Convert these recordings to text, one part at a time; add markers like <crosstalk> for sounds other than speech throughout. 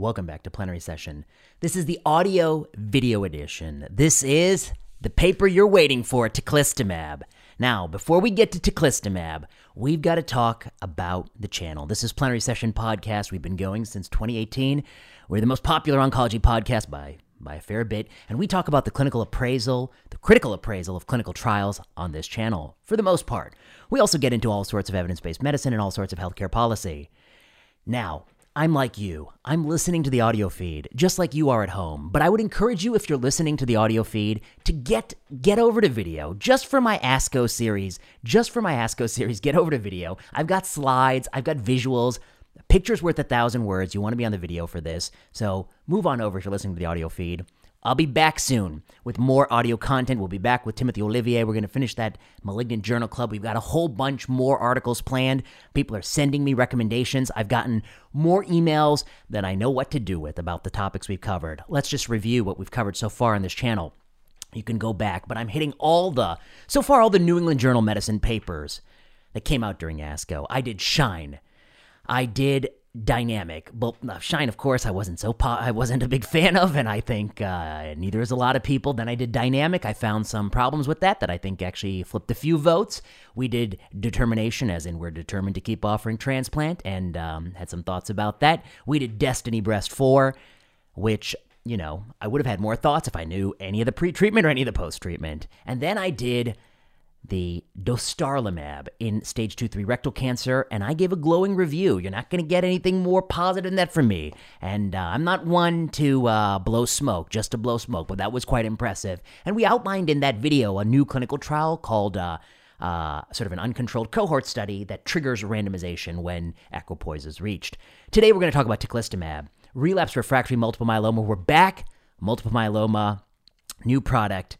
Welcome back to Plenary Session. This is the audio video edition. This is the paper you're waiting for, Teclistamab. Now, before we get to Teclistamab, we've got to talk about the channel. This is Plenary Session Podcast. We've been going since 2018. We're the most popular oncology podcast by by a fair bit, and we talk about the clinical appraisal, the critical appraisal of clinical trials on this channel, for the most part. We also get into all sorts of evidence based medicine and all sorts of healthcare policy. Now, I'm like you. I'm listening to the audio feed just like you are at home. But I would encourage you if you're listening to the audio feed to get get over to video just for my ASCO series. Just for my ASCO series, get over to video. I've got slides, I've got visuals. Pictures worth a thousand words. You want to be on the video for this. So move on over if you're listening to the audio feed. I'll be back soon with more audio content. We'll be back with Timothy Olivier. We're going to finish that Malignant Journal Club. We've got a whole bunch more articles planned. People are sending me recommendations. I've gotten more emails than I know what to do with about the topics we've covered. Let's just review what we've covered so far on this channel. You can go back, but I'm hitting all the, so far, all the New England Journal Medicine papers that came out during ASCO. I did Shine. I did dynamic. But uh, Shine, of course, I wasn't so po- I wasn't a big fan of, and I think uh, neither is a lot of people. Then I did dynamic. I found some problems with that that I think actually flipped a few votes. We did determination, as in we're determined to keep offering transplant, and um, had some thoughts about that. We did Destiny Breast Four, which. You know, I would have had more thoughts if I knew any of the pre treatment or any of the post treatment. And then I did the dostarlimab in stage 2 3 rectal cancer and i gave a glowing review you're not going to get anything more positive than that from me and uh, i'm not one to uh, blow smoke just to blow smoke but that was quite impressive and we outlined in that video a new clinical trial called uh, uh, sort of an uncontrolled cohort study that triggers randomization when equipoise is reached. Today, we're going to talk about teclistamab, relapse refractory multiple myeloma. We're back, multiple myeloma, new product.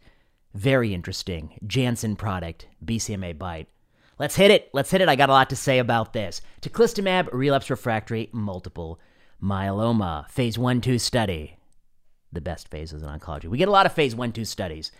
Very interesting. Janssen product, BCMA BiTE. Let's hit it. Let's hit it. I got a lot to say about this. Teclistamab, relapse refractory multiple myeloma, phase 1 2 study. The best phases in oncology. We get a lot of phase 1 2 studies.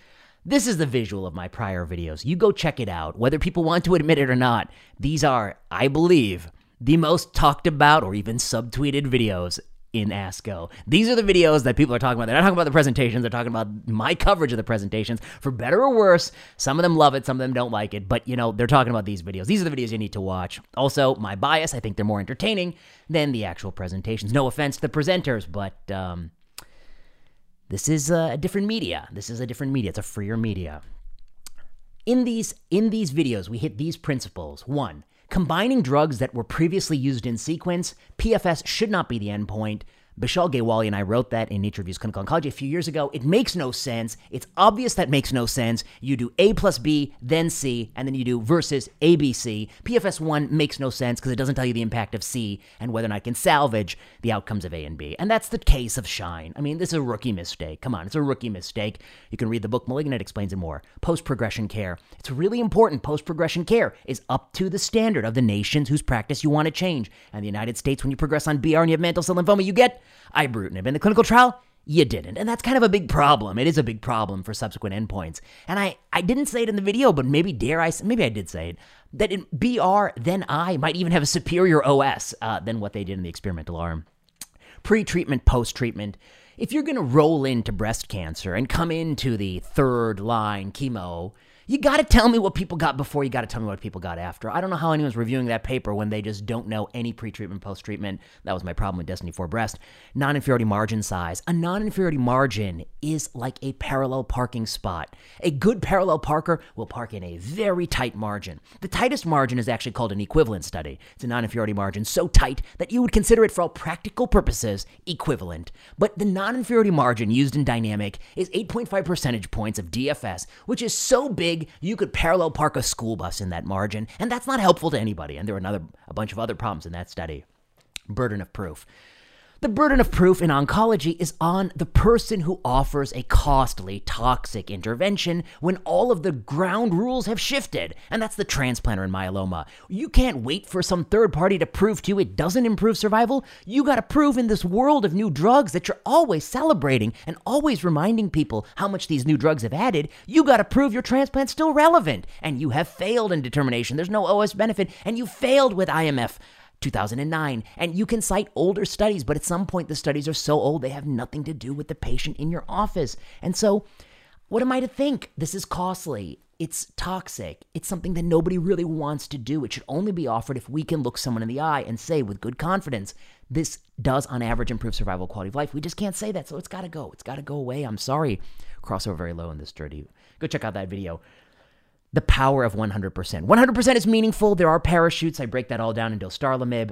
This is the visual of my prior videos. You go check it out, whether people want to admit it or not. These are, I believe, the most talked about or even subtweeted videos in ASCO. These are the videos that people are talking about. They're not talking about the presentations. They're talking about my coverage of the presentations. For better or worse, some of them love it, some of them don't like it. But, you know, they're talking about these videos. These are the videos you need to watch. Also, my bias, I think they're more entertaining than the actual presentations. No offense to the presenters, but um, this is a different media. This is a different media. It's a freer media. In these in these videos, we hit these principles. One, Combining drugs that were previously used in sequence, PFS should not be the endpoint. Bishal Gyawali and I wrote that in Nature Reviews Clinical Oncology a few years ago. It makes no sense. It's obvious that makes no sense. You do A plus B, then C, and then you do versus ABC. PFS1 makes no sense because it doesn't tell you the impact of C and whether or not it can salvage the outcomes of A and B. And that's the case of Shine. I mean, this is a rookie mistake. Come on, it's a rookie mistake. You can read the book Malignant explains it more. Post progression care. It's really important. Post progression care is up to the standard of the nations whose practice you want to change. And the United States, when you progress on BR and you have mantle cell lymphoma, you get ibrutinib. In the clinical trial, you didn't. And that's kind of a big problem. It is a big problem for subsequent endpoints. And I, I didn't say it in the video, but maybe dare I, maybe I did say it, that in BR, then I might even have a superior OS uh, than what they did in the experimental arm. Pre treatment, post treatment. If you're going to roll into breast cancer and come into the third line chemo, you got to tell me what people got before. You got to tell me what people got after. I don't know how anyone's reviewing that paper when they just don't know any pre-treatment, post-treatment. That was my problem with Destiny 4 Breast. Non-inferiority margin size. A non-inferiority margin is like a parallel parking spot. A good parallel parker will park in a very tight margin. The tightest margin is actually called an equivalent study. It's a non-inferiority margin so tight that you would consider it for all practical purposes equivalent. But the non-inferiority margin used in dynamic is 8.5 percentage points of DFS, which is so big you could parallel park a school bus in that margin, and that's not helpful to anybody. And there were another a bunch of other problems in that study. Burden of proof. The burden of proof in oncology is on the person who offers a costly, toxic intervention when all of the ground rules have shifted, and that's the transplanter in myeloma. You can't wait for some third party to prove to you it doesn't improve survival. You gotta prove in this world of new drugs that you're always celebrating and always reminding people how much these new drugs have added. You gotta prove your transplant's still relevant, and you have failed in determination. There's no OS benefit, and you failed with IMF 2009. And you can cite older studies, but at some point the studies are so old they have nothing to do with the patient in your office. And so, what am I to think? This is costly. It's toxic. It's something that nobody really wants to do. It should only be offered if we can look someone in the eye and say with good confidence, this does on average improve survival quality of life. We just can't say that. So it's got to go. It's got to go away. I'm sorry. Crossover very low in this dirty. Go check out that video. The power of 100%. 100% is meaningful. There are parachutes. I break that all down in dostarlimab.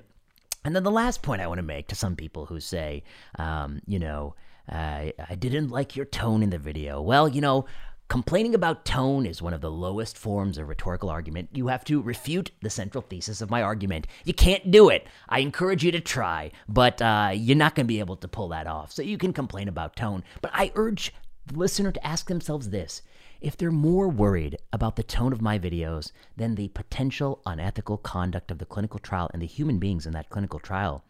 And then the last point I want to make to some people who say, um, you know, I didn't like your tone in the video. Well, you know, Complaining about tone is one of the lowest forms of rhetorical argument. You have to refute the central thesis of my argument. You can't do it. I encourage you to try, but uh, you're not going to be able to pull that off. So you can complain about tone. But I urge the listener to ask themselves this if they're more worried about the tone of my videos than the potential unethical conduct of the clinical trial and the human beings in that clinical trial,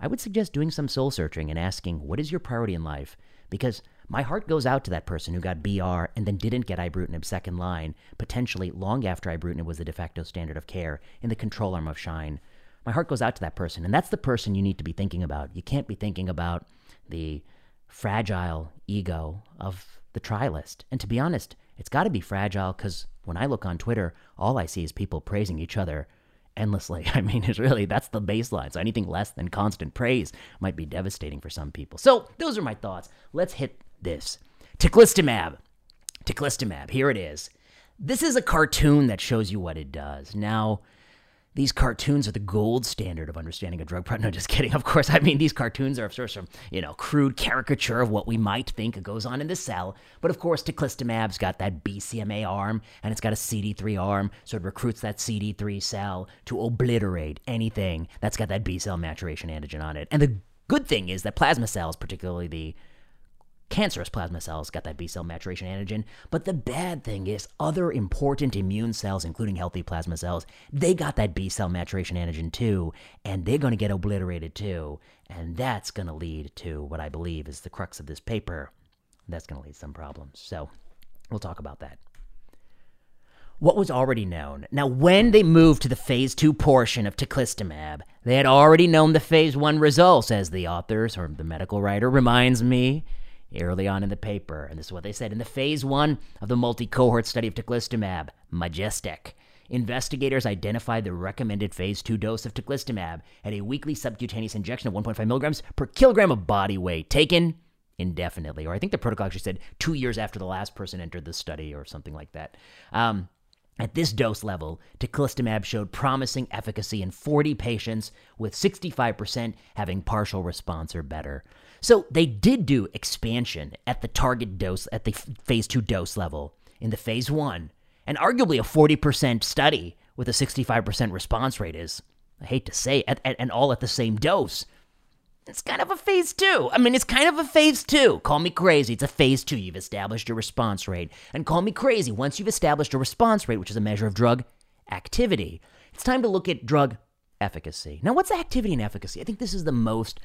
I would suggest doing some soul searching and asking, what is your priority in life? Because my heart goes out to that person who got BR and then didn't get ibrutinib second line, potentially long after ibrutinib was the de facto standard of care in the control arm of SHINE. My heart goes out to that person, and that's the person you need to be thinking about. You can't be thinking about the fragile ego of the trialist. And to be honest, it's got to be fragile because when I look on Twitter, all I see is people praising each other endlessly. <laughs> I mean, it's really that's the baseline. So anything less than constant praise might be devastating for some people. So those are my thoughts. Let's hit this. Teclistamab. Teclistamab, here it is. This is a cartoon that shows you what it does. Now, these cartoons are the gold standard of understanding a drug product. <laughs> No, just kidding. Of course, I mean these cartoons are sort of you know crude caricature of what we might think goes on in the cell. But of course, teclistamab's got that BCMA arm and it's got a CD3 arm, so it recruits that CD3 cell to obliterate anything that's got that B cell maturation antigen on it. And the good thing is that plasma cells, particularly the cancerous plasma cells got that B cell maturation antigen. But the bad thing is, other important immune cells, including healthy plasma cells, they got that B cell maturation antigen too, and they're going to get obliterated too. And that's going to lead to what I believe is the crux of this paper. That's going to lead to some problems. So we'll talk about that. What was already known. Now, when they moved to the phase two portion of teclistamab, they had already known the phase one results, as the authors or the medical writer reminds me early on in the paper. And this is what they said in the phase one of the multi cohort study of teclistamab, MajesTEC. Investigators identified the recommended phase 2 dose of teclistamab at a weekly subcutaneous injection of 1.5 milligrams per kilogram of body weight, taken indefinitely. Or I think the protocol actually said two years after the last person entered the study, or something like that. Um, at this dose level, teclistamab showed promising efficacy in 40 patients, with 65% having partial response or better. So they did do expansion at the target dose, at the phase two dose level in the phase one. And arguably a 40% study with a 65% response rate is, I hate to say, it, and all at the same dose. It's kind of a phase two. I mean, it's kind of a phase two. Call me crazy. It's a phase two. You've established a response rate. And call me crazy. Once you've established a response rate, which is a measure of drug activity, it's time to look at drug efficacy. Now, what's activity and efficacy? I think this is the most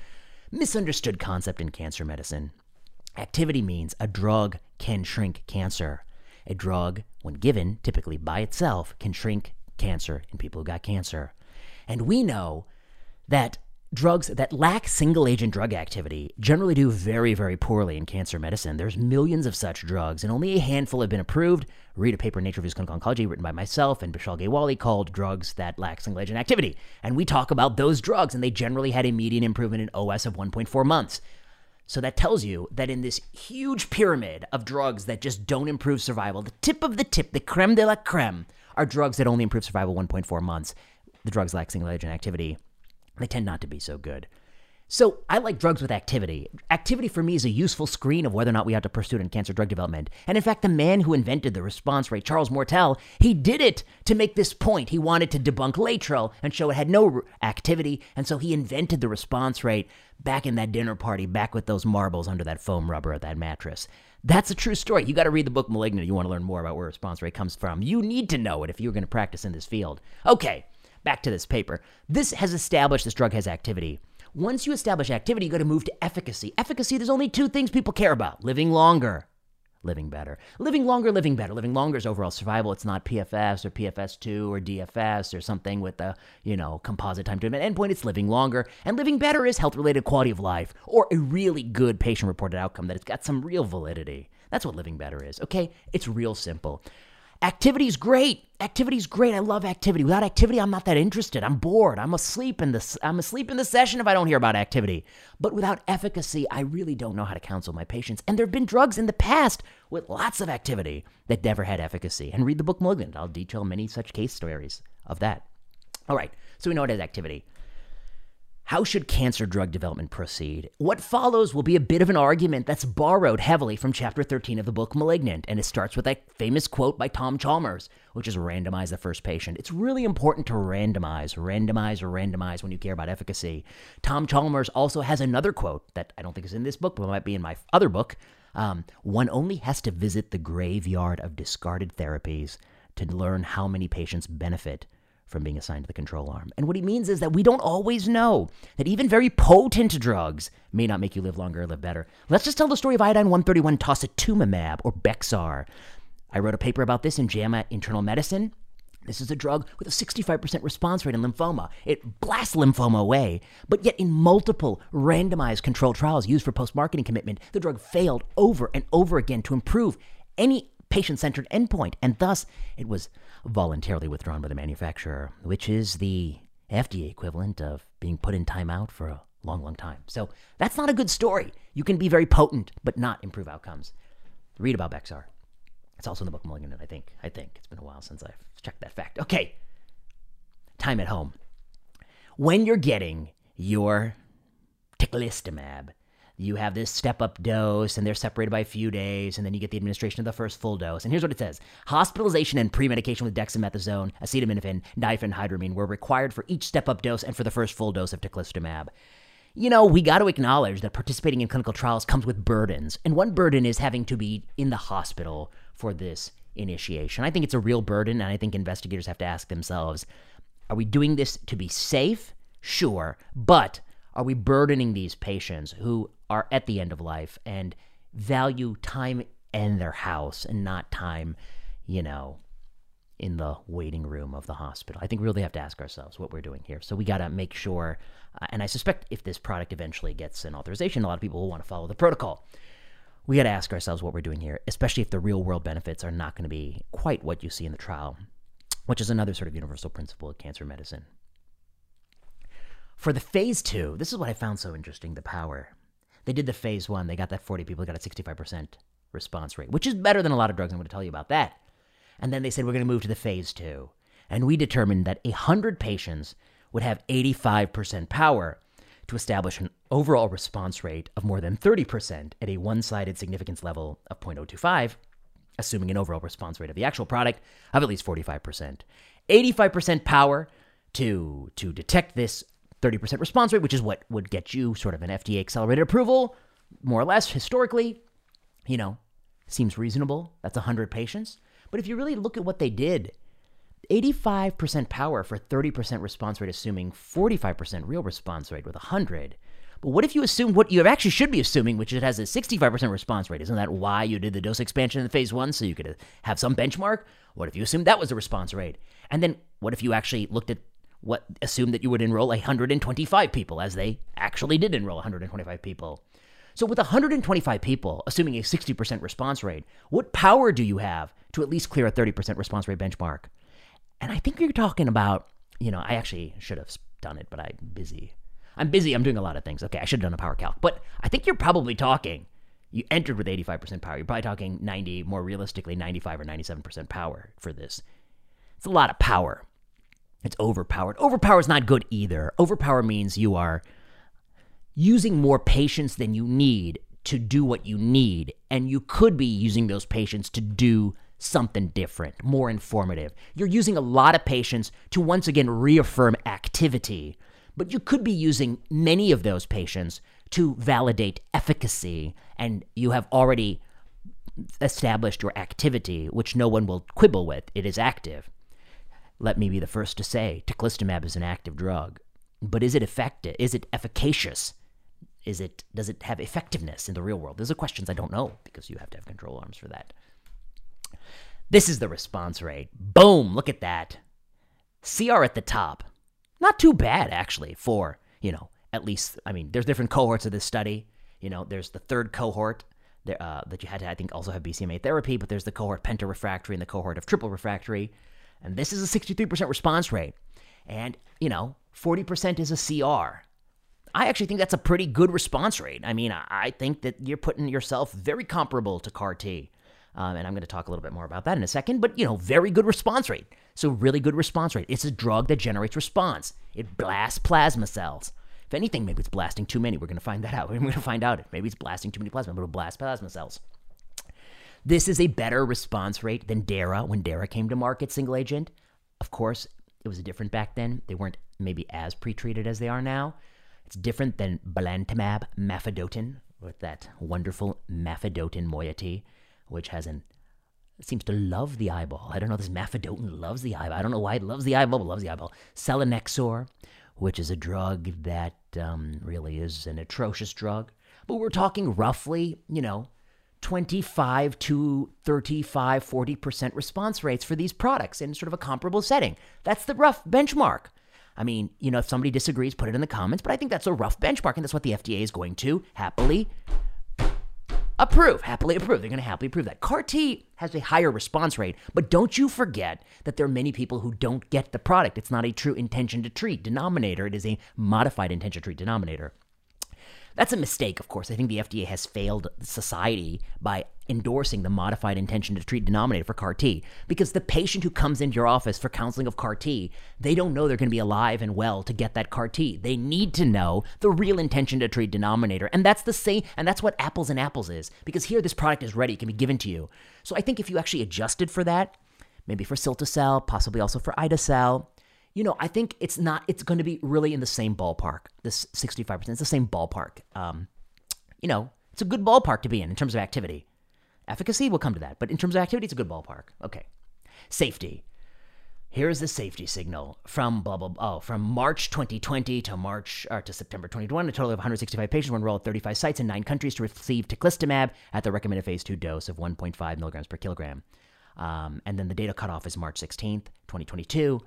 misunderstood concept in cancer medicine. Activity means a drug can shrink cancer. A drug, when given, typically by itself, can shrink cancer in people who got cancer. And we know that drugs that lack single agent drug activity generally do very, very poorly in cancer medicine. There's millions of such drugs, and only a handful have been approved. Read a paper in Nature Reviews Clinical Oncology written by myself and Bishal Gyawali called Drugs That Lack Single Agent Activity. And we talk about those drugs, and they generally had a median improvement in OS of 1.4 months. So that tells you that in this huge pyramid of drugs that just don't improve survival, the tip of the tip, the creme de la creme, are drugs that only improve survival 1.4 months. The drugs lack single agent activity they tend not to be so good. So I like drugs with activity. Activity for me is a useful screen of whether or not we ought to pursue it in cancer drug development. And in fact, the man who invented the response rate, Charles Moertel, he did it to make this point. He wanted to debunk Laetrile and show it had no activity, and so he invented the response rate back in that dinner party, back with those marbles under that foam rubber of that mattress. That's a true story. You got to read the book Malignant. You want to learn more about where response rate comes from. You need to know it if you're going to practice in this field. Okay, Back to this paper. This has established this drug has activity. Once you establish activity, you got to move to efficacy. Efficacy, there's only two things people care about living longer. living better. Living longer, living better. Living longer is overall survival. It's not PFS or PFS2 or DFS or something with a, you know, composite time to event endpoint. It's living longer. And living better is health related quality of life or a really good patient reported outcome that it's got some real validity. That's what living better is. Okay? It's real simple. Activity is great. Activity is great. I love activity. Without activity, I'm not that interested. I'm bored. I'm asleep in this. I'm asleep in the session if I don't hear about activity. But without efficacy, I really don't know how to counsel my patients. And there have been drugs in the past with lots of activity that never had efficacy. And read the book Malignant. I'll detail many such case stories of that. All right. So we know it has activity. How should cancer drug development proceed? What follows will be a bit of an argument that's borrowed heavily from chapter 13 of the book Malignant, and it starts with that famous quote by Tom Chalmers, which is randomize the first patient. It's really important to randomize, randomize, randomize when you care about efficacy. Tom Chalmers also has another quote that I don't think is in this book, but might be in my other book. Um, One only has to visit the graveyard of discarded therapies to learn how many patients benefit from being assigned to the control arm. And what he means is that we don't always know that even very potent drugs may not make you live longer or live better. Let's just tell the story of iodine 131 tositumumab or Bexxar. I wrote a paper about this in JAMA Internal Medicine. This is a drug with a 65% response rate in lymphoma. It blasts lymphoma away, but yet in multiple randomized controlled trials used for post marketing commitment, the drug failed over and over again to improve any patient centered endpoint, and thus it was voluntarily withdrawn by the manufacturer, which is the FDA equivalent of being put in timeout for a long, long time. So that's not a good story. You can be very potent, but not improve outcomes. Read about Bexxar. It's also in the book Malignant, I think. I think. It's been a while since I've checked that fact. Okay. Time at home. When you're getting your teclistamab, you have this step up dose and they're separated by a few days and then you get the administration of the first full dose and here's what it says hospitalization and pre-medication with dexamethasone acetaminophen diphenhydramine were required for each step up dose and for the first full dose of teclistamab you know, we got to acknowledge that participating in clinical trials comes with burdens. And one burden is having to be in the hospital for this initiation. I think it's a real burden, and I think investigators have to ask themselves are we doing this to be safe? Sure. But are we burdening these patients who are at the end of life and value time in their house and not time, you know, in the waiting room of the hospital. I think we really have to ask ourselves what we're doing here. So we got to make sure, uh, and I suspect if this product eventually gets an authorization, a lot of people will want to follow the protocol. We got to ask ourselves what we're doing here, especially if the real world benefits are not going to be quite what you see in the trial, which is another sort of universal principle of cancer medicine. For the phase two, this is what I found so interesting the power. They did the phase one, they got that 40 people, got a 65% response rate, which is better than a lot of drugs. I'm going to tell you about that. And then they said, we're going to move to the phase two. And we determined that 100 patients would have 85% power to establish an overall response rate of more than 30% at a one sided significance level of 0.025, assuming an overall response rate of the actual product of at least 45%. 85% power to, to detect this 30% response rate, which is what would get you sort of an FDA accelerated approval, more or less historically. You know, seems reasonable. That's 100 patients. But if you really look at what they did, 85% power for 30% response rate, assuming 45% real response rate with 100. But what if you assume what you actually should be assuming, which it has a 65% response rate? Isn't that why you did the dose expansion in the phase one, so you could have some benchmark? What if you assumed that was the response rate? And then what if you actually looked at what assume that you would enroll 125 people, as they actually did enroll 125 people? So, with 125 people, assuming a 60% response rate, what power do you have to at least clear a 30% response rate benchmark? And I think you're talking about, you know, I actually should have done it, but I'm busy. I'm busy. I'm doing a lot of things. Okay, I should have done a power calc. But I think you're probably talking, you entered with 85% power. You're probably talking 90, more realistically, 95 or 97% power for this. It's a lot of power. It's overpowered. Overpower is not good either. Overpower means you are using more patients than you need to do what you need. And you could be using those patients to do something different, more informative. You're using a lot of patients to once again reaffirm activity, but you could be using many of those patients to validate efficacy, and you have already established your activity, which no one will quibble with. It is active. Let me be the first to say teclistamab is an active drug, but is it effective? Is it efficacious? is it does it have effectiveness in the real world? Those are questions I don't know because you have to have control arms for that. This is the response rate. Boom, look at that. CR at the top. Not too bad actually for, you know, at least I mean, there's different cohorts of this study. You know, there's the third cohort there, uh, that you had to, I think, also have BCMA therapy, but there's the cohort penta refractory and the cohort of triple refractory. And this is a 63% response rate. And, you know, 40% is a CR. I actually think that's a pretty good response rate. I mean, I think that you're putting yourself very comparable to CAR T. Um, and I'm going to talk a little bit more about that in a second, but you know, very good response rate. So, really good response rate. It's a drug that generates response, it blasts plasma cells. If anything, maybe it's blasting too many. We're going to find that out. <laughs> We're going to find out. Maybe it's blasting too many plasma, but it'll blast plasma cells. This is a better response rate than Dara when Dara came to market single agent. Of course, it was different back then. They weren't maybe as pre-treated as they are now. It's different than belantamab mafodotin with that wonderful mafodotin moiety, which has an seems to love the eyeball. I don't know. This mafodotin loves the eyeball. I don't know why it loves the eyeball, but loves the eyeball. Selinexor, which is a drug that um, really is an atrocious drug. But we're talking roughly, you know, 25 to 35, 40% response rates for these products in sort of a comparable setting. That's the rough benchmark. I mean, you know, if somebody disagrees, put it in the comments, but I think that's a rough benchmark, and that's what the FDA is going to happily approve. Happily approve. They're going to happily approve that. CAR T has a higher response rate, but don't you forget that there are many people who don't get the product. It's not a true intention to treat denominator, it is a modified intention to treat denominator. That's a mistake, of course. I think the FDA has failed society by endorsing the modified intention to treat denominator for CAR T because the patient who comes into your office for counseling of CAR T, they don't know they're going to be alive and well to get that CAR T. They need to know the real intention to treat denominator. And that's the same and that's what apples and apples is because here this product is ready, it can be given to you. So I think if you actually adjusted for that, maybe for Cilta-cel, possibly also for ida-cel, you know, I think it's not, it's going to be really in the same ballpark. This 65%, it's the same ballpark. Um, you know, it's a good ballpark to be in in terms of activity. Efficacy, we'll come to that. But in terms of activity, it's a good ballpark. Okay. Safety. Here's the safety signal from blah, blah, blah. Oh, from March 2020 to March or to September 2021, a total of 165 patients were enrolled at 35 sites in nine countries to receive teclistamab at the recommended phase two dose of 1.5 milligrams per kilogram. Um, and then the data cutoff is March 16th, 2022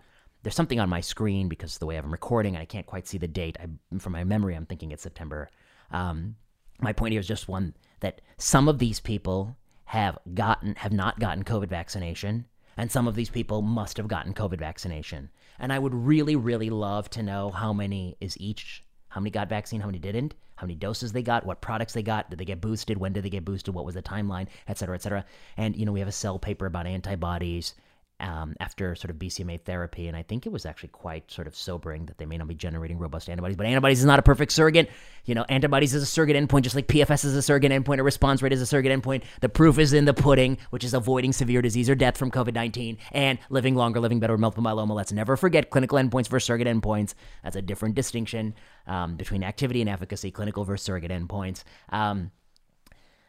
there's something on my screen because of the way I'm recording and I can't quite see the date. I, from my memory, I'm thinking it's September. Um, my point here is just one that some of these people have gotten have not gotten COVID vaccination, and some of these people must have gotten COVID vaccination. And I would really, really love to know how many is each, how many got vaccine, how many didn't, how many doses they got, what products they got, did they get boosted, when did they get boosted, what was the timeline, et cetera, et cetera. And you know, we have a cell paper about antibodies um, after sort of BCMA therapy. And I think it was actually quite sort of sobering that they may not be generating robust antibodies. But antibodies is not a perfect surrogate. You know, antibodies is a surrogate endpoint, just like PFS is a surrogate endpoint, a response rate is a surrogate endpoint. The proof is in the pudding, which is avoiding severe disease or death from COVID 19 and living longer, living better with multiple myeloma. Let's never forget clinical endpoints versus surrogate endpoints. That's a different distinction um, between activity and efficacy, clinical versus surrogate endpoints. Um,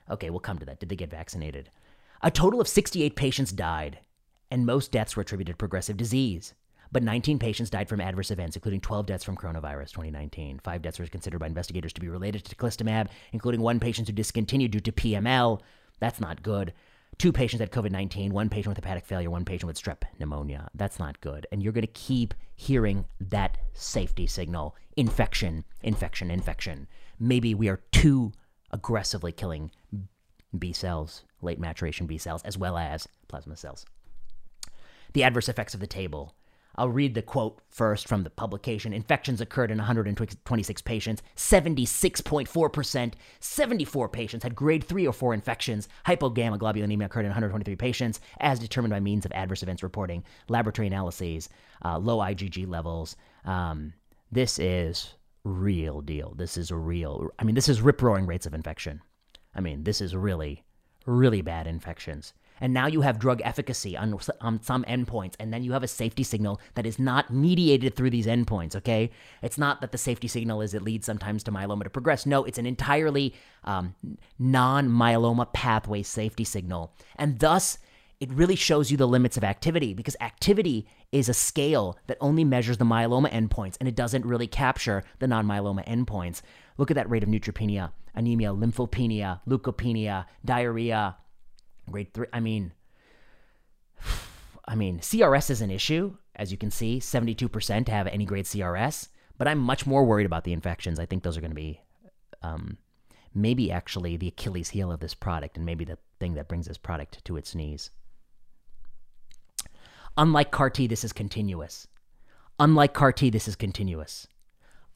okay, we'll come to that. Did they get vaccinated? A total of 68 patients died and most deaths were attributed to progressive disease. But 19 patients died from adverse events, including 12 deaths from coronavirus 2019. Five deaths were considered by investigators to be related to teclistamab, including one patient who discontinued due to PML. That's not good. Two patients had COVID 19, one patient with hepatic failure, one patient with strep pneumonia. That's not good. And you're going to keep hearing that safety signal infection, infection, infection. Maybe we are too aggressively killing B cells, late maturation B cells, as well as plasma cells the adverse effects of the table. I'll read the quote first from the publication. Infections occurred in 126 patients. 76.4%, 74 patients had grade 3 or 4 infections. Hypogammaglobulinemia occurred in 123 patients, as determined by means of adverse events reporting, laboratory analyses, uh, low IgG levels. Um, this is real deal. This is real. I mean, this is rip roaring rates of infection. I mean, this is really, really bad infections. And now you have drug efficacy on, on some endpoints, and then you have a safety signal that is not mediated through these endpoints, okay? It's not that the safety signal is it leads sometimes to myeloma to progress. No, it's an entirely um, non myeloma pathway safety signal. And thus, it really shows you the limits of activity because activity is a scale that only measures the myeloma endpoints and it doesn't really capture the non myeloma endpoints. Look at that rate of neutropenia, anemia, lymphopenia, leukopenia, diarrhea. Grade three. I mean, I mean, CRS is an issue, as you can see, 72% have any grade CRS, but I'm much more worried about the infections. I think those are going to be um, maybe actually the Achilles heel of this product and maybe the thing that brings this product to its knees. Unlike CAR T, this is continuous. Unlike CAR T, this is continuous.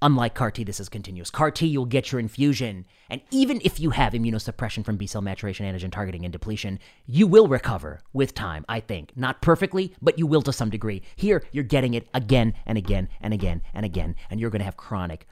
Unlike CAR T, this is continuous. CAR T, you'll get your infusion, and even if you have immunosuppression from B cell maturation, antigen targeting, and depletion, you will recover with time, I think. Not perfectly, but you will to some degree. Here, you're getting it again and again and again and again, and you're going to have chronic,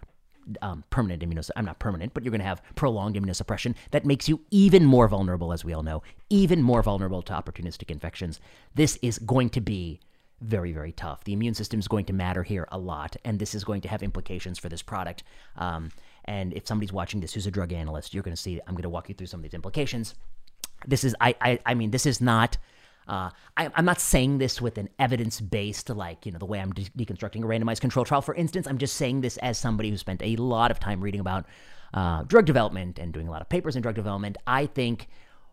um, permanent immunosuppression. I'm not permanent, but you're going to have prolonged immunosuppression that makes you even more vulnerable, as we all know, even more vulnerable to opportunistic infections. This is going to be very, very tough. The immune system is going to matter here a lot, and this is going to have implications for this product. Um, and if somebody's watching this who's a drug analyst, you're going to see, I'm going to walk you through some of these implications. This is, I, I, I mean, this is not. Uh, I, am not saying this with an evidence based, like, you know, the way I'm de- deconstructing a randomized control trial, for instance. I'm just saying this as somebody who spent a lot of time reading about uh, drug development and doing a lot of papers in drug development. I think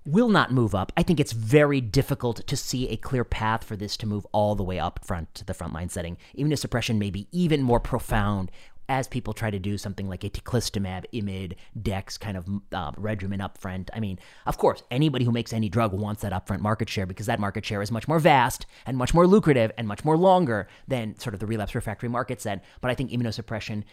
will not move up. I think it's very difficult to see a clear path for this to move all the way up front to the frontline setting. Immunosuppression may be even more profound as people try to do something like a teclistamab, imid, dex kind of uh, regimen up front. I mean, of course, anybody who makes any drug wants that upfront market share because that market share is much more vast and much more lucrative and much more longer than sort of the relapse refractory market set. But I think immunosuppression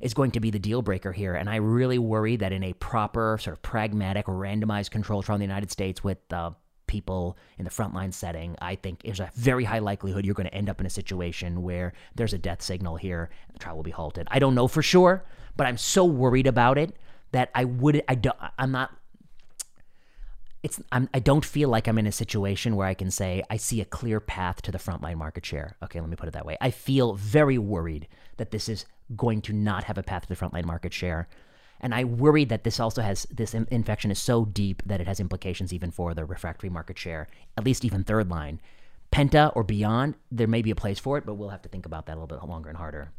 is going to be the deal breaker here. And I really worry that in a proper, sort of pragmatic, randomized control trial in the United States with uh, people in the frontline setting, I think there's a very high likelihood you're going to end up in a situation where there's a death signal here and the trial will be halted. I don't know for sure, but I'm so worried about it that I would I don't I'm not it's I'm, I don't feel like I'm in a situation where I can say I see a clear path to the frontline market share. Okay, let me put it that way. I feel very worried that this is going to not have a path to the frontline market share. And I worry that this also has this infection is so deep that it has implications even for the refractory market share, at least even third line. Penta or beyond, there may be a place for it, but we'll have to think about that a little bit longer and harder.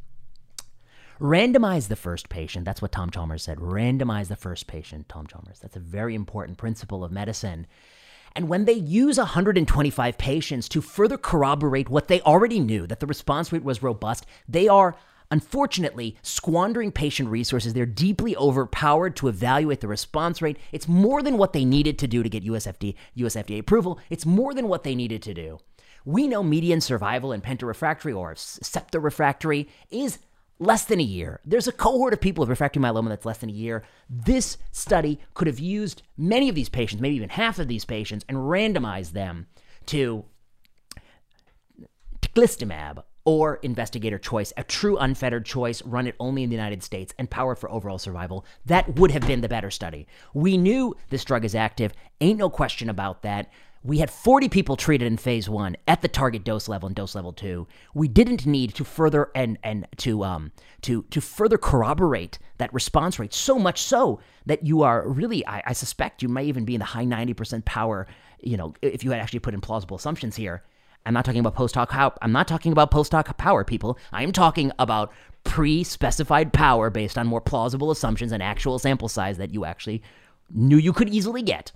Randomize the first patient. That's what Tom Chalmers said. Randomize the first patient, Tom Chalmers. That's a very important principle of medicine. And when they use 125 patients to further corroborate what they already knew, that the response rate was robust, they are Unfortunately, squandering patient resources, they're deeply overpowered to evaluate the response rate. It's more than what they needed to do to get USFD, USFDA approval. It's more than what they needed to do. We know median survival in pentarefractory or septorefractory is less than a year. There's a cohort of people with refractory myeloma that's less than a year. This study could have used many of these patients, maybe even half of these patients, and randomized them to teclistamab or investigator choice, a true unfettered choice, run it only in the United States and powered for overall survival. That would have been the better study. We knew this drug is active, ain't no question about that. We had 40 people treated in phase one at the target dose level and dose level two. We didn't need to further and and to um to to further corroborate that response rate so much so that you are really I, I suspect you may even be in the high 90% power. You know, if you had actually put in plausible assumptions here, I'm not talking about post hoc I'm not talking about post hoc power, people. I'm talking about pre-specified power based on more plausible assumptions and actual sample size that you actually knew you could easily get.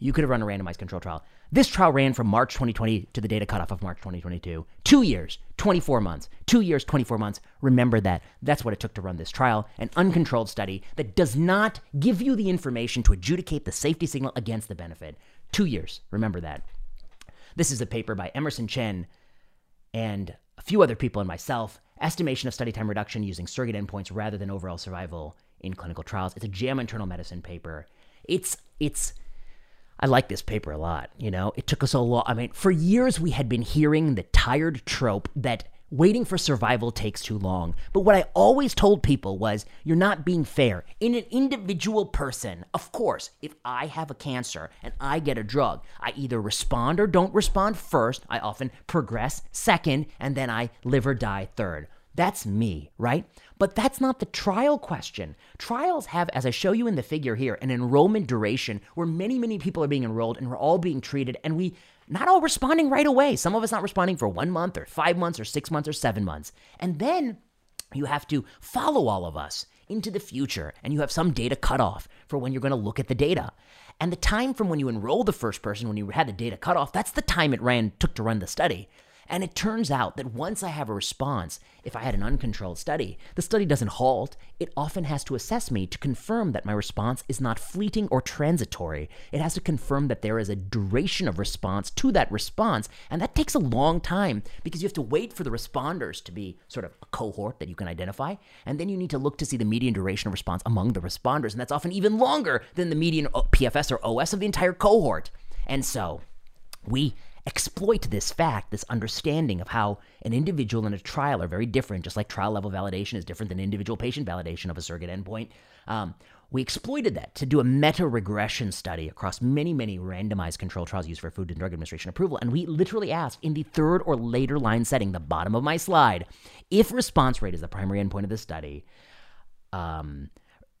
You could have run a randomized control trial. This trial ran from March 2020 to the data cutoff of March 2022. Two years, 24 months. Two years, 24 months. Remember that. That's what it took to run this trial. An uncontrolled study that does not give you the information to adjudicate the safety signal against the benefit. Two years. Remember that. This is a paper by Emerson Chen and a few other people and myself. Estimation of study time reduction using surrogate endpoints rather than overall survival in clinical trials. It's a JAMA Internal Medicine paper. It's it's I like this paper a lot. You know, it took us a lot. I mean, for years we had been hearing the tired trope that Waiting for survival takes too long. But what I always told people was you're not being fair. In an individual person, of course, if I have a cancer and I get a drug, I either respond or don't respond first. I often progress second, and then I live or die third. That's me, right? But that's not the trial question. Trials have, as I show you in the figure here, an enrollment duration where many, many people are being enrolled and we're all being treated and we not all responding right away. Some of us not responding for one month or five months or six months or seven months. And then you have to follow all of us into the future and you have some data cutoff for when you're going to look at the data. And the time from when you enrolled the first person, when you had the data cutoff, that's the time it ran took to run the study. And it turns out that once I have a response, if I had an uncontrolled study, the study doesn't halt. It often has to assess me to confirm that my response is not fleeting or transitory. It has to confirm that there is a duration of response to that response. And that takes a long time because you have to wait for the responders to be sort of a cohort that you can identify. And then you need to look to see the median duration of response among the responders. And that's often even longer than the median uh, PFS or OS of the entire cohort. And so we exploit this fact, this understanding of how an individual and a trial are very different, just like trial level validation is different than individual patient validation of a surrogate endpoint. Um, we exploited that to do a meta regression study across many, many randomized control trials used for Food and Drug Administration approval. And we literally asked in the third or later line setting, the bottom of my slide, if response rate is the primary endpoint of the study, um,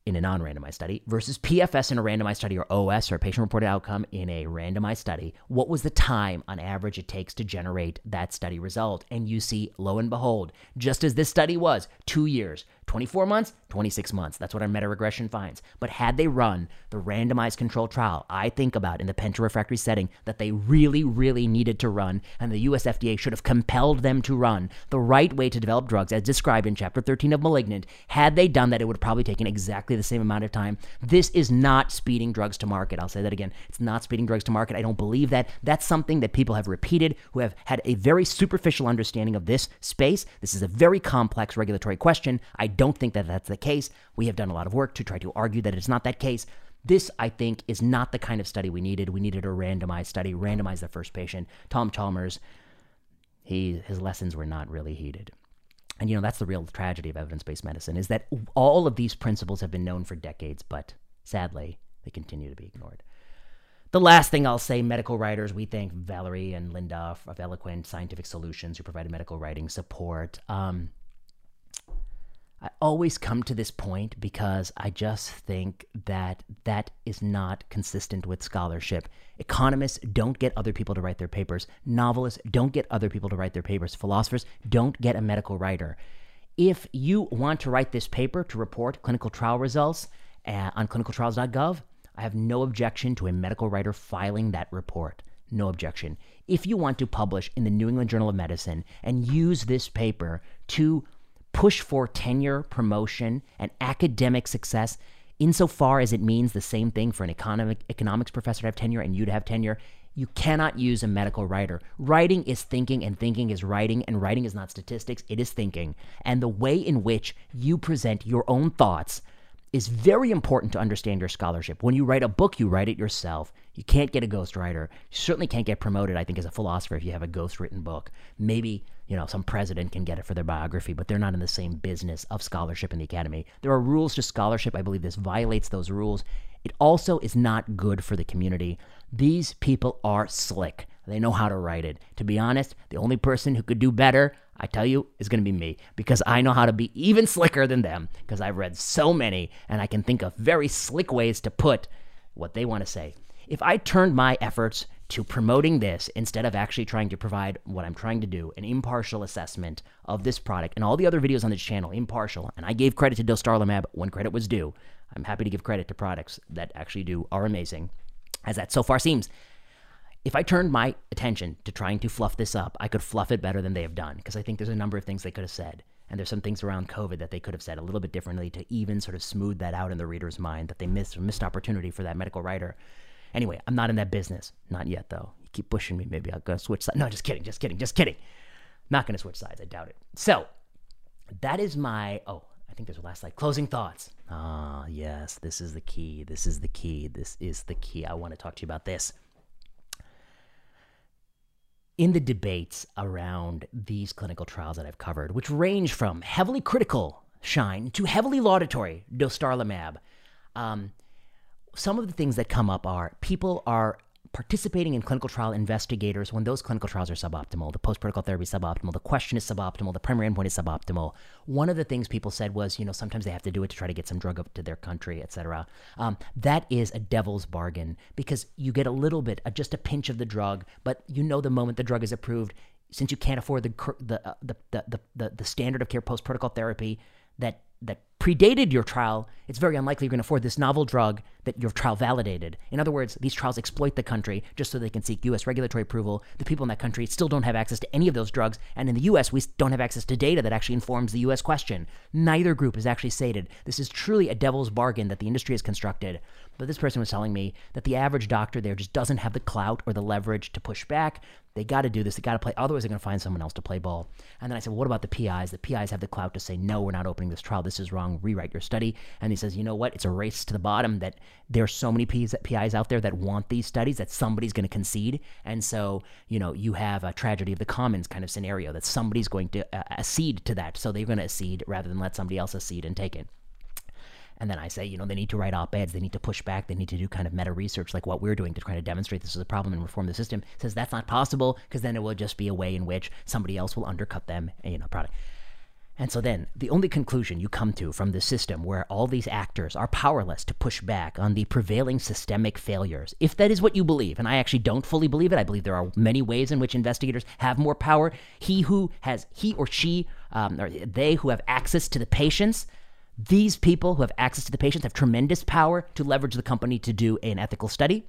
in a non randomized study versus PFS in a randomized study or OS or patient reported outcome in a randomized study, what was the time on average it takes to generate that study result? And you see, lo and behold, just as this study was, two years, 24 months, 26 months. That's what our meta regression finds. But had they run the randomized control trial, I think about in the pentarefractory setting that they really, really needed to run, and the US FDA should have compelled them to run the right way to develop drugs as described in Chapter 13 of Malignant. Had they done that, it would have probably taken exactly the same amount of time. This is not speeding drugs to market. I'll say that again. It's not speeding drugs to market. I don't believe that. That's something that people have repeated who have had a very superficial understanding of this space. This is a very complex regulatory question. I don't think that that's the case. We have done a lot of work to try to argue that it's not that case. This, I think, is not the kind of study we needed. We needed a randomized study, randomize the first patient. Tom Chalmers, he his lessons were not really heeded. And you know, that's the real tragedy of evidence-based medicine is that all of these principles have been known for decades, but sadly, they continue to be ignored. The last thing I'll say, medical writers, we thank Valerie and Linda of Eloquent Scientific Solutions who provided medical writing support. Um, I always come to this point because I just think that that is not consistent with scholarship. Economists don't get other people to write their papers. Novelists don't get other people to write their papers. Philosophers don't get a medical writer. If you want to write this paper to report clinical trial results uh, on clinicaltrials.gov, I have no objection to a medical writer filing that report. No objection. If you want to publish in the New England Journal of Medicine and use this paper to push for tenure, promotion, and academic success insofar as it means the same thing for an economic, economics professor to have tenure and you to have tenure. You cannot use a medical writer. Writing is thinking, and thinking is writing, and writing is not statistics, it is thinking. And the way in which you present your own thoughts is very important to understand your scholarship. When you write a book, you write it yourself. You can't get a ghostwriter. You certainly can't get promoted, I think, as a philosopher if you have a ghostwritten book. Maybe, you know, some president can get it for their biography, but they're not in the same business of scholarship in the academy. There are rules to scholarship. I believe this violates those rules. It also is not good for the community. These people are slick. They know how to write it. To be honest, the only person who could do better, I tell you, is going to be me because I know how to be even slicker than them because I've read so many and I can think of very slick ways to put what they want to say. If I turned my efforts to promoting this instead of actually trying to provide what I'm trying to do an impartial assessment of this product and all the other videos on this channel, impartial, and I gave credit to dostarlimab when credit was due. I'm happy to give credit to products that actually do are amazing, as that so far seems. If I turned my attention to trying to fluff this up, I could fluff it better than they have done because I think there's a number of things they could have said. And there's some things around COVID that they could have said a little bit differently to even sort of smooth that out in the reader's mind that they missed missed opportunity for that medical writer. Anyway, I'm not in that business. Not yet, though. You keep pushing me. Maybe I'll go switch sides. No, just kidding. Just kidding. Just kidding. Not going to switch sides. I doubt it. So, that is my. Oh, I think there's a last slide. Closing thoughts. Ah, yes. This is the key. This is the key. This is the key. I want to talk to you about this in the debates around these clinical trials that I've covered, which range from heavily critical Shine to heavily laudatory Dostarlimab, um, some of the things that come up are people are participating in clinical trial investigators when those clinical trials are suboptimal, the post protocol therapy is suboptimal, the question is suboptimal, the primary endpoint is suboptimal. One of the things people said was, you know, sometimes they have to do it to try to get some drug up to their country, et cetera. Um, that is a devil's bargain because you get a little bit, uh, just a pinch of the drug, but you know the moment the drug is approved, since you can't afford the the uh, the, the, the, the standard of care post protocol therapy that that predated your trial, it's very unlikely you're going to afford this novel drug that your trial validated. In other words, these trials exploit the country just so they can seek U.S. regulatory approval. The people in that country still don't have access to any of those drugs, and in the U.S., we don't have access to data that actually informs the U.S. question. Neither group has actually stated this is truly a devil's bargain that the industry has constructed. But this person was telling me that the average doctor there just doesn't have the clout or the leverage to push back. They got to do this. They got to play. Otherwise, they're going to find someone else to play ball. And then I said, well, what about the PIs? The PIs have the clout to say, no, we're not opening this trial. This is wrong. Rewrite your study. And he says, you know what? It's a race to the bottom that there's so many PIs, out there that want these studies that somebody's going to concede. And so, you know, you have a tragedy of the commons kind of scenario that somebody's going to uh, accede to that. So they're going to accede rather than let somebody else accede and take it. And then I say, you know, they need to write op eds, they need to push back, they need to do kind of meta research like what we're doing to try to demonstrate this is a problem and reform the system. Says that's not possible because then it will just be a way in which somebody else will undercut them, you know, product. And so then, the only conclusion you come to from this system where all these actors are powerless to push back on the prevailing systemic failures, if that is what you believe, and I actually don't fully believe it, I believe there are many ways in which investigators have more power. He who has, he or she, um, or they who have access to the patients, these people who have access to the patients have tremendous power to leverage the company to do an ethical study.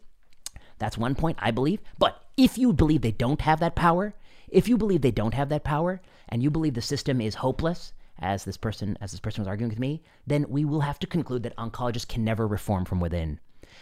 That's one point, I believe. But if you believe they don't have that power, if you believe they don't have that power, and you believe the system is hopeless, as this person as this person was arguing with me, then we will have to conclude that oncologists can never reform from within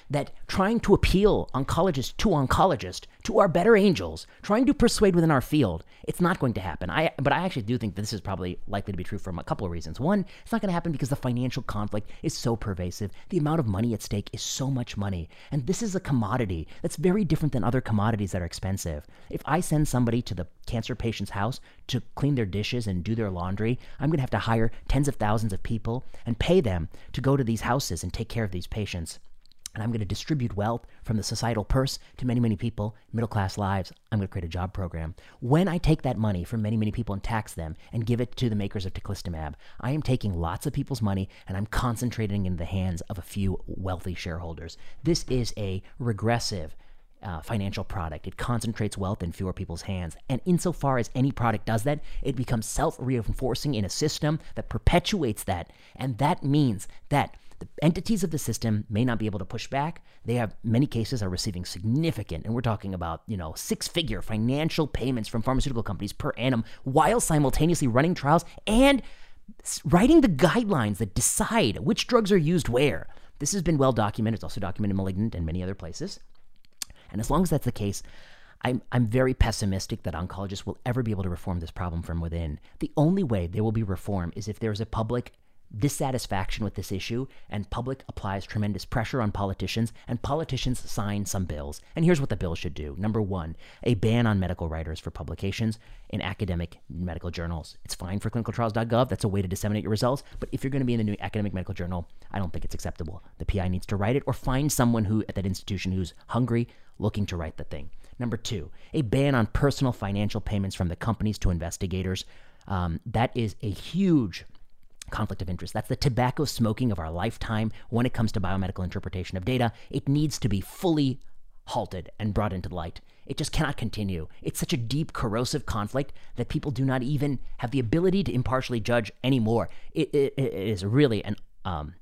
that trying to appeal oncologist to oncologist, to our better angels, trying to persuade within our field, it's not going to happen. I, but I actually do think that this is probably likely to be true for a couple of reasons. One, it's not going to happen because the financial conflict is so pervasive. The amount of money at stake is so much money. And this is a commodity that's very different than other commodities that are expensive. If I send somebody to the cancer patient's house to clean their dishes and do their laundry, I'm going to have to hire tens of thousands of people and pay them to go to these houses and take care of these patients and I'm going to distribute wealth from the societal purse to many, many people, middle class lives. I'm going to create a job program. When I take that money from many, many people and tax them and give it to the makers of teclistamab, I am taking lots of people's money and I'm concentrating in the hands of a few wealthy shareholders. This is a regressive. Uh, financial product. It concentrates wealth in fewer people's hands. And insofar as any product does that, it becomes self reinforcing in a system that perpetuates that. And that means that the entities of the system may not be able to push back. They have many cases are receiving significant, and we're talking about, you know, six-figure financial payments from pharmaceutical companies per annum while simultaneously running trials and writing the guidelines that decide which drugs are used where. This has been well documented. It's also documented in Malignant and many other places. And as long as that's the case, I'm, I'm very pessimistic that oncologists will ever be able to reform this problem from within. The only way there will be reform is if there's a public dissatisfaction with this issue, and public applies tremendous pressure on politicians, and politicians sign some bills. And here's what the bill should do. Number one, a ban on medical writers for publications in academic medical journals. It's fine for clinicaltrials.gov. That's a way to disseminate your results. But if you're going to be in the new academic medical journal, I don't think it's acceptable. The PI needs to write it or find someone who at that institution who's hungry, looking to write the thing. Number two, a ban on personal financial payments from the companies to investigators. Um, that is a huge conflict of interest. That's the tobacco smoking of our lifetime when it comes to biomedical interpretation of data. It needs to be fully halted and brought into light. It just cannot continue. It's such a deep, corrosive conflict that people do not even have the ability to impartially judge anymore. it, it, it is really an um,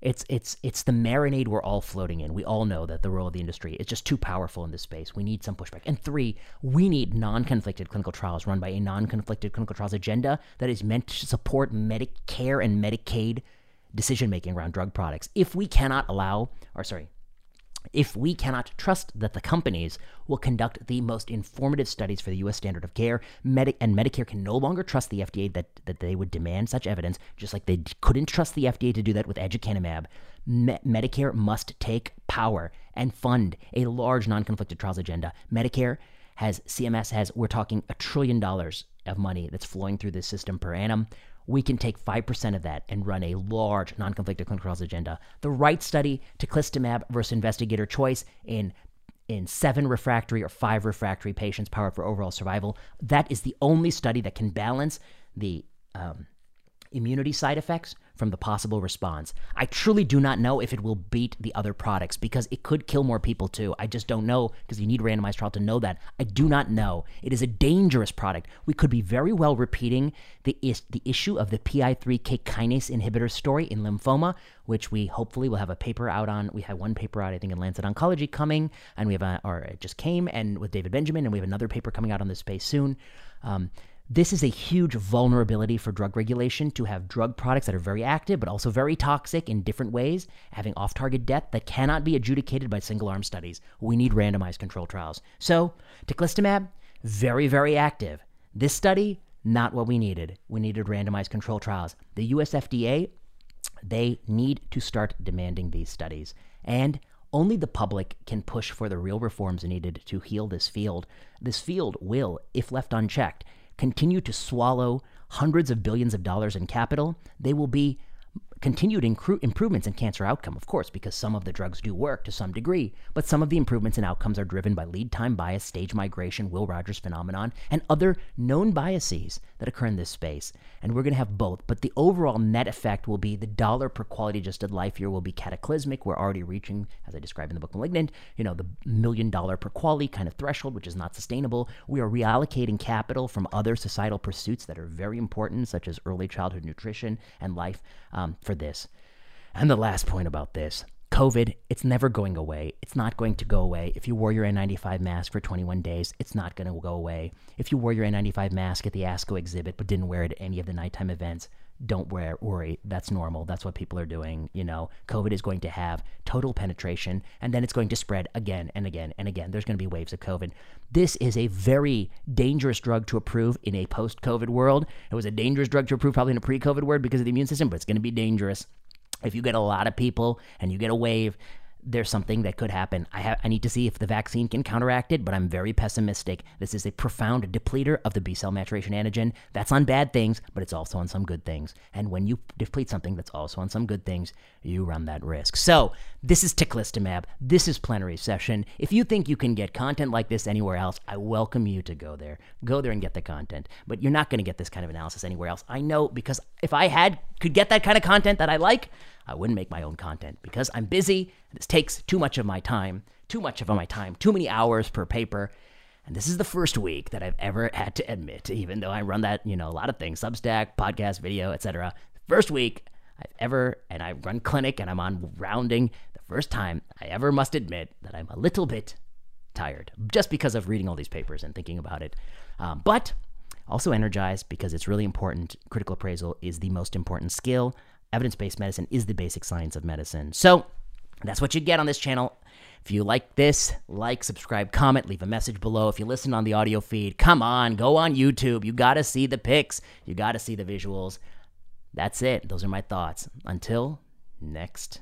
it's it's it's the marinade we're all floating in. We all know that the role of the industry is just too powerful in this space. We need some pushback. And three, we need non-conflicted clinical trials run by a non-conflicted clinical trials agenda that is meant to support Medicare and Medicaid decision making around drug products. If we cannot allow, or sorry, if we cannot trust that the companies will conduct the most informative studies for the U.S. standard of care, Medi- and Medicare can no longer trust the FDA that, that they would demand such evidence, just like they couldn't trust the FDA to do that with aducanumab, Me- Medicare must take power and fund a large non-conflicted trials agenda. Medicare has, CMS has, we're talking a trillion dollars of money that's flowing through this system per annum we can take 5% of that and run a large non-conflicted clinical trials agenda. The right study, teclistamab versus investigator choice in in seven refractory or five refractory patients powered for overall survival. That is the only study that can balance the um, immunity side effects from the possible response. I truly do not know if it will beat the other products because it could kill more people too. I just don't know because you need randomized trial to know that. I do not know. It is a dangerous product. We could be very well repeating the is- the issue of the PI3K kinase inhibitor story in lymphoma, which we hopefully will have a paper out on. We have one paper out, I think, in Lancet Oncology coming, and we have a, or it just came, and with David Benjamin, and we have another paper coming out on this space soon. Um, this is a huge vulnerability for drug regulation to have drug products that are very active but also very toxic in different ways, having off target death that cannot be adjudicated by single arm studies. We need randomized control trials. So, teclistamab, very, very active. This study, not what we needed. We needed randomized control trials. The US FDA, they need to start demanding these studies. And only the public can push for the real reforms needed to heal this field. This field will, if left unchecked, continue to swallow hundreds of billions of dollars in capital, they will be continued incru- improvements in cancer outcome, of course, because some of the drugs do work to some degree, but some of the improvements in outcomes are driven by lead time bias, stage migration, Will Rogers phenomenon, and other known biases that occur in this space. And we're going to have both, but the overall net effect will be the dollar per quality adjusted life year will be cataclysmic. We're already reaching, as I described in the book Malignant, you know, the million dollar per quality kind of threshold, which is not sustainable. We are reallocating capital from other societal pursuits that are very important, such as early childhood nutrition and life. Um, for this. And the last point about this COVID, it's never going away. It's not going to go away. If you wore your N95 mask for 21 days, it's not going to go away. If you wore your N95 mask at the ASCO exhibit but didn't wear it at any of the nighttime events, don't worry. That's normal. That's what people are doing. You know, COVID is going to have total penetration and then it's going to spread again and again and again. There's going to be waves of COVID. This is a very dangerous drug to approve in a post COVID world. It was a dangerous drug to approve probably in a pre COVID world because of the immune system, but it's going to be dangerous. If you get a lot of people and you get a wave, there's something that could happen. I have I need to see if the vaccine can counteract it, but I'm very pessimistic. This is a profound depleter of the B cell maturation antigen. That's on bad things, but it's also on some good things. And when you deplete something that's also on some good things, you run that risk. So this is teclistamab. This is plenary session. If you think you can get content like this anywhere else, I welcome you to go there. Go there and get the content. But you're not going to get this kind of analysis anywhere else. I know because if I had could get that kind of content that I like, I wouldn't make my own content because I'm busy. This takes too much of my time, too much of my time, too many hours per paper. And this is the first week that I've ever had to admit, even though I run that, you know, a lot of things, Substack, podcast, video, etc. First week I've ever, and I run clinic and I'm on rounding, the first time I ever must admit that I'm a little bit tired just because of reading all these papers and thinking about it. Um, but also energized because it's really important. Critical appraisal is the most important skill evidence based medicine is the basic science of medicine. So that's what you get on this channel. If you like this, like, subscribe, comment, leave a message below. If you listen on the audio feed, come on, go on YouTube. You got to see the pics, you got to see the visuals. That's it. Those are my thoughts. Until next